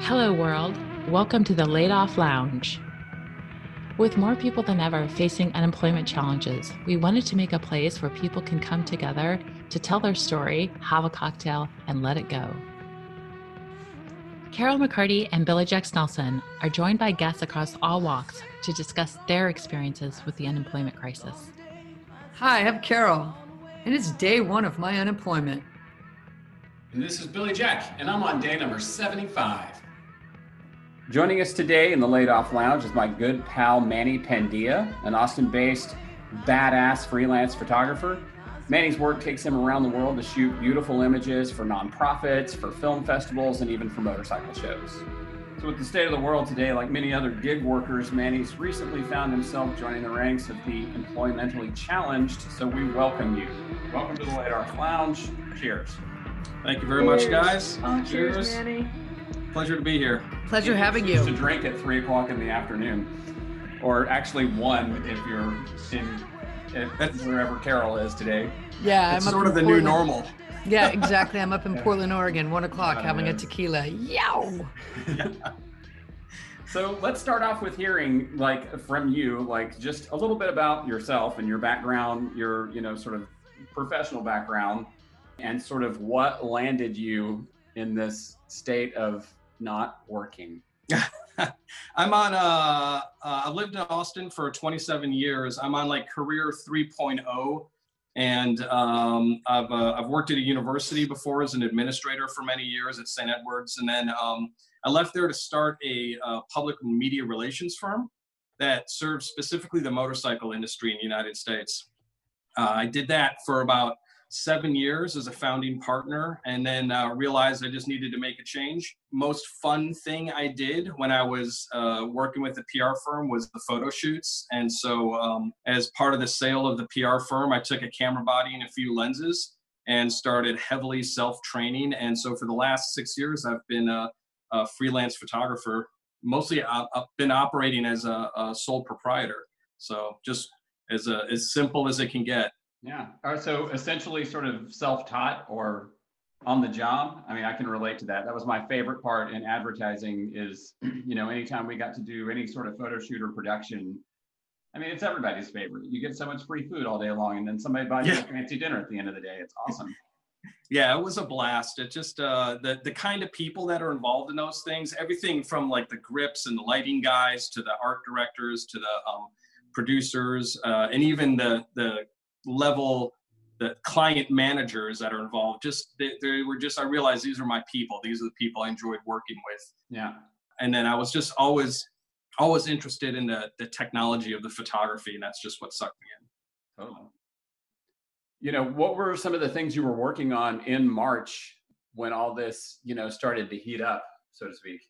Hello, world. Welcome to the Laid Off Lounge. With more people than ever facing unemployment challenges, we wanted to make a place where people can come together to tell their story, have a cocktail, and let it go. Carol McCarty and Billy Jack Nelson are joined by guests across all walks to discuss their experiences with the unemployment crisis. Hi, I'm Carol, and it's day one of my unemployment. And this is Billy Jack, and I'm on day number 75. Joining us today in the Laid Off Lounge is my good pal Manny Pandia, an Austin based badass freelance photographer. Manny's work takes him around the world to shoot beautiful images for nonprofits, for film festivals, and even for motorcycle shows. So, with the state of the world today, like many other gig workers, Manny's recently found himself joining the ranks of the employmentally challenged. So, we welcome you. Welcome to the Laid Off Lounge. Cheers. Thank you very much, guys. Oh, cheers, Manny. Pleasure to be here. Pleasure having Just you. to drink at three o'clock in the afternoon, or actually one if you're in if wherever Carol is today. Yeah, It's I'm sort of the new normal. Yeah, exactly. I'm up in Yeah. Portland, Oregon, one o'clock, having a tequila. Yow! So let's start off with hearing like from you, like just a little bit about yourself and your background, your you know sort of professional background, and sort of what landed you in this state of not working. I'm on. Uh, uh, I've lived in Austin for 27 years. I'm on like career 3.0, and um, I've uh, I've worked at a university before as an administrator for many years at St. Edwards, and then um, I left there to start a uh, public media relations firm that serves specifically the motorcycle industry in the United States. Uh, I did that for about seven years as a founding partner and then uh, realized I just needed to make a change. Most fun thing I did when I was uh, working with the PR firm was the photo shoots. And so, um, as part of the sale of the PR firm, I took a camera body and a few lenses and started heavily self training. And so, for the last six years, I've been a, a freelance photographer. Mostly, I've been operating as a, a sole proprietor. So, just as a, as simple as it can get. Yeah. Right, so essentially, sort of self-taught or on the job. I mean, I can relate to that. That was my favorite part in advertising. Is you know, anytime we got to do any sort of photo shoot or production. I mean, it's everybody's favorite. You get so much free food all day long, and then somebody buys you a fancy dinner at the end of the day. It's awesome. Yeah, it was a blast. It just uh, the the kind of people that are involved in those things, everything from like the grips and the lighting guys to the art directors to the um, producers uh, and even the the level the client managers that are involved. Just they, they were just I realized these are my people. These are the people I enjoyed working with. Yeah. And then I was just always always interested in the the technology of the photography, and that's just what sucked me in. Totally. You know, what were some of the things you were working on in March when all this, you know, started to heat up, so to speak?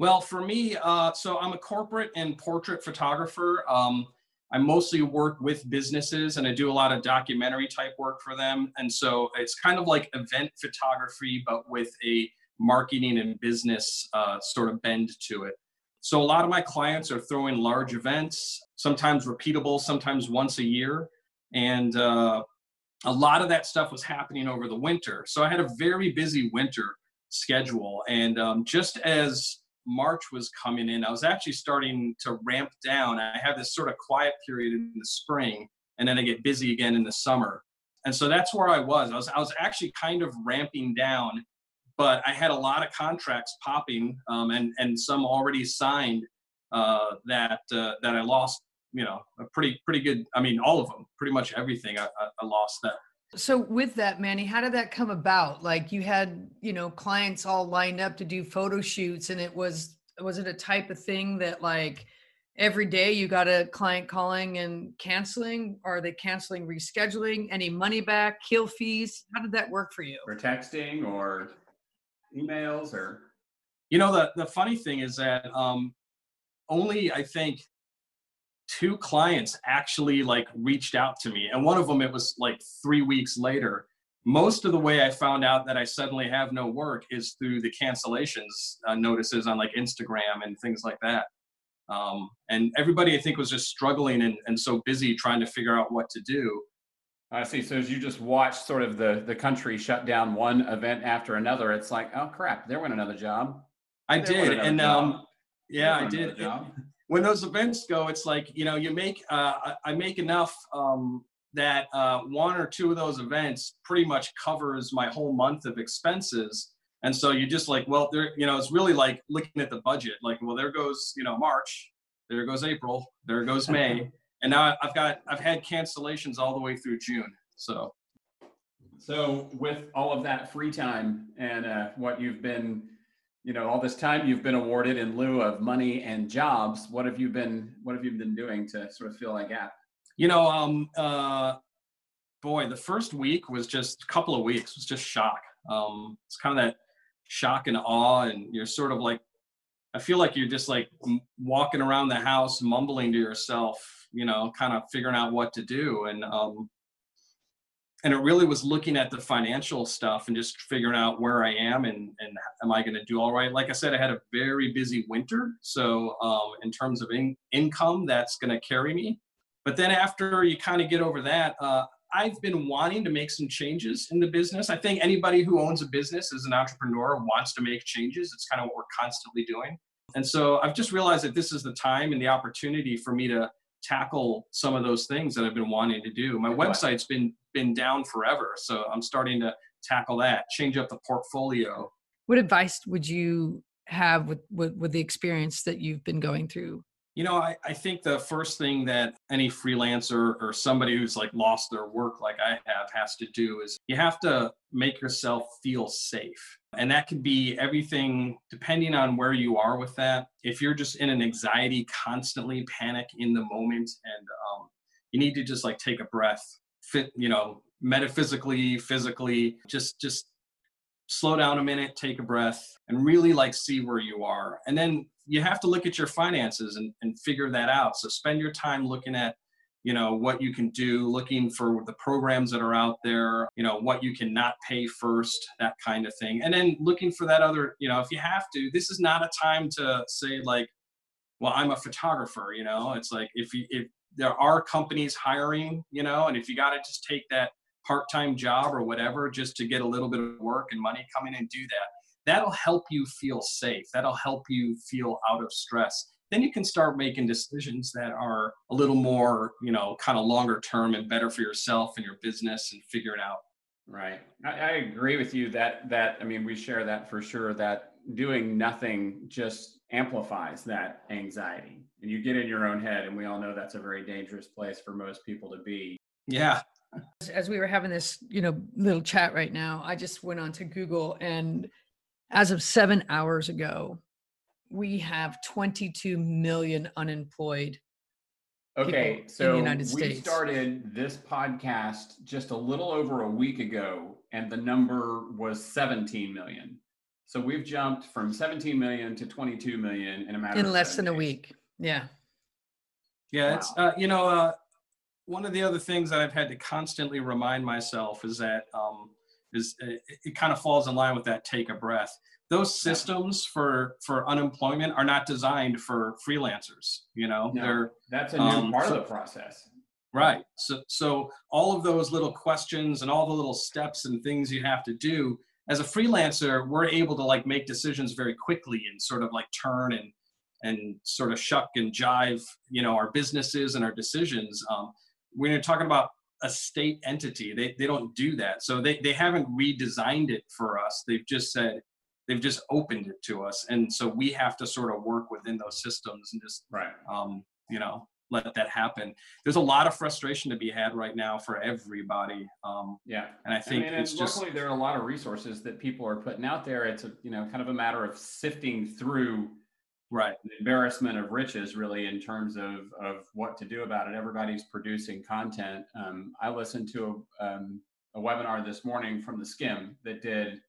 Well, for me, uh, so I'm a corporate and portrait photographer. Um, I mostly work with businesses and I do a lot of documentary type work for them. And so it's kind of like event photography, but with a marketing and business uh, sort of bend to it. So a lot of my clients are throwing large events, sometimes repeatable, sometimes once a year. And uh, a lot of that stuff was happening over the winter. So I had a very busy winter schedule. And um, just as March was coming in, I was actually starting to ramp down. I have this sort of quiet period in the spring, and then I get busy again in the summer. And so that's where I was. I was I was actually kind of ramping down, but I had a lot of contracts popping, um, and and some already signed uh, that uh, that I lost. You know, a pretty pretty good. I mean, all of them, pretty much everything. I, I, I lost that. So, with that, Manny, how did that come about? Like, you had, you know, clients all lined up to do photo shoots, and it was, was it a type of thing that, like, every day you got a client calling and canceling? Are they canceling, rescheduling? Any money back, kill fees? How did that work for you? Or texting or emails or You know, the the funny thing is that um, only I think two clients actually like reached out to me, and one of them it was like three weeks later. Most of the way I found out that I suddenly have no work is through the cancellations uh, notices on like Instagram and things like that. Um, and everybody I think was just struggling and, and so busy trying to figure out what to do. I see. So as you just watch sort of the the country shut down one event after another, it's like, oh crap, there went another job. I They did, and job. um, yeah, I did. When those events go, it's like you know you make uh, I- I make enough um, that uh, one or two of those events pretty much covers my whole month of expenses, and so you just like well there you know it's really like looking at the budget like well there goes you know March, there goes April, there goes May, and now I've got I've had cancellations all the way through June. So So with all of that free time and uh, what you've been, you know, all this time you've been awarded in lieu of money and jobs, what have you been what have you been doing to sort of fill that gap? you know um uh boy the first week was just a couple of weeks was just shock um it's kind of that shock and awe and you're sort of like i feel like you're just like walking around the house mumbling to yourself you know kind of figuring out what to do and um and it really was looking at the financial stuff and just figuring out where i am and and am i going to do all right like i said i had a very busy winter so um in terms of in- income that's going to carry me but then after you kind of get over that, uh, I've been wanting to make some changes in the business. I think anybody who owns a business as an entrepreneur wants to make changes. It's kind of what we're constantly doing. And so I've just realized that this is the time and the opportunity for me to tackle some of those things that I've been wanting to do. My website's been been down forever, so I'm starting to tackle that, change up the portfolio. What advice would you have with, with with the experience that you've been going through? You know, I, I think the first thing that any freelancer or somebody who's like lost their work like I have has to do is you have to make yourself feel safe. And that could be everything depending on where you are with that. If you're just in an anxiety, constantly panic in the moment, and um, you need to just like take a breath, fit, you know, metaphysically, physically, just just slow down a minute, take a breath, and really like see where you are. And then you have to look at your finances and, and figure that out. So spend your time looking at, you know, what you can do, looking for the programs that are out there, you know, what you can not pay first, that kind of thing. And then looking for that other, you know, if you have to, this is not a time to say like, well, I'm a photographer, you know, it's like if you, if there are companies hiring, you know, and if you got to just take that part-time job or whatever just to get a little bit of work and money coming and do that. That'll help you feel safe. That'll help you feel out of stress then you can start making decisions that are a little more you know kind of longer term and better for yourself and your business and figure it out Right. I, I agree with you that that I mean we share that for sure that doing nothing just amplifies that anxiety and you get in your own head and we all know that's a very dangerous place for most people to be. yeah As- As we were having this, you know, little chat right now, I just went on to Google and as of seven hours ago, we have 22 million unemployed. Okay, in the so United we States. started this podcast just a little over a week ago, and the number was 17 million. So we've jumped from 17 million to 22 million in a matter in of less seven than a week. Yeah. Yeah, it's uh, you know uh, one of the other things that I've had to constantly remind myself is that um, is it, it kind of falls in line with that take a breath. Those systems for for unemployment are not designed for freelancers. You know, No. they're That's a new Um, part so- of the process. right. So so all of those little questions and all the little steps and things you have to do as a freelancer, we're able to like make decisions very quickly and sort of like turn and and sort of shuck and jive, you know, our businesses and our decisions. Um, when you're talking about a state entity, they, they don't do that. So they, they haven't redesigned it for us. They've just said, they've just opened it to us. And so we have to sort of work within those systems and just, Right. um, you know, let that happen. There's a lot of frustration to be had right now for everybody. Um, Yeah. and I I think mean, it's just, luckily there are a lot of resources that people are putting out there. It's a you know kind of a matter of sifting through right. the embarrassment of riches, really, in terms of of what to do about it. Everybody's producing content. Um, I listened to a, um, a webinar this morning from the Skim that did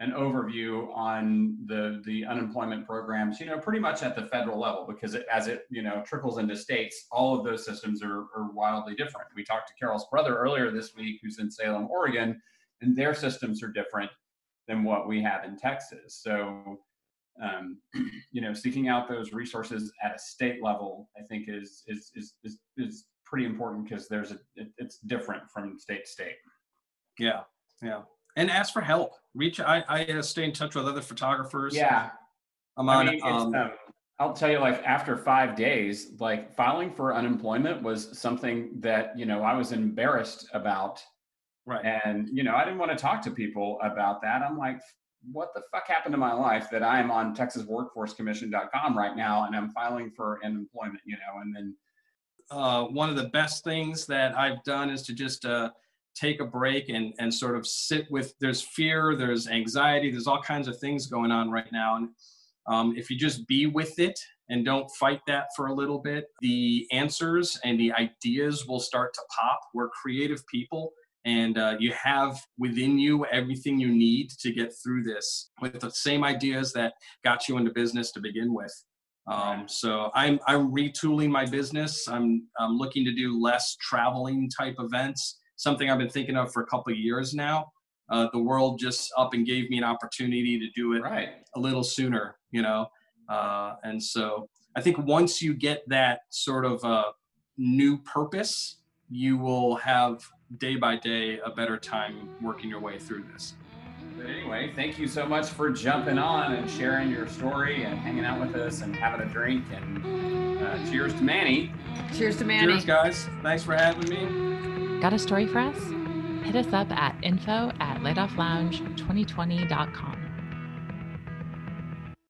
an overview on the the unemployment programs. You know, pretty much at the federal level, because it, as it you know trickles into states, all of those systems are, are wildly different. We talked to Carol's brother earlier this week, who's in Salem, Oregon, and their systems are different than what we have in Texas. So um, you know, seeking out those resources at a state level, I think is is is is, is pretty important because there's a it, it's different from state to state. Yeah. Yeah. And ask for help. Reach, I, I uh, stay in touch with other photographers. Yeah, I'm on. I mean, um, um, I'll tell you, like after five days, like filing for unemployment was something that you know I was embarrassed about, right. and you know I didn't want to talk to people about that. I'm like, what the fuck happened to my life that I am on TexasWorkforceCommission.com right now, and I'm filing for unemployment, you know, and then uh, one of the best things that I've done is to just uh, take a break and and sort of sit with. There's fear, there's anxiety, there's all kinds of things going on right now, and um, if you just be with it and don't fight that for a little bit, the answers and the ideas will start to pop. We're creative people, and uh, you have within you everything you need to get through this with the same ideas that got you into business to begin with. Um, so I'm I'm retooling my business. I'm I'm looking to do less traveling type events. Something I've been thinking of for a couple of years now. Uh, the world just up and gave me an opportunity to do it right. a little sooner, you know. Uh, and so I think once you get that sort of uh, new purpose, you will have day by day a better time working your way through this. But anyway, thank you so much for jumping on and sharing your story and hanging out with us and having a drink. And uh, cheers to Manny. Cheers to Manny. Cheers, guys. Thanks for having me. Got a story for us? Hit us up at info at layofflounge2020.com.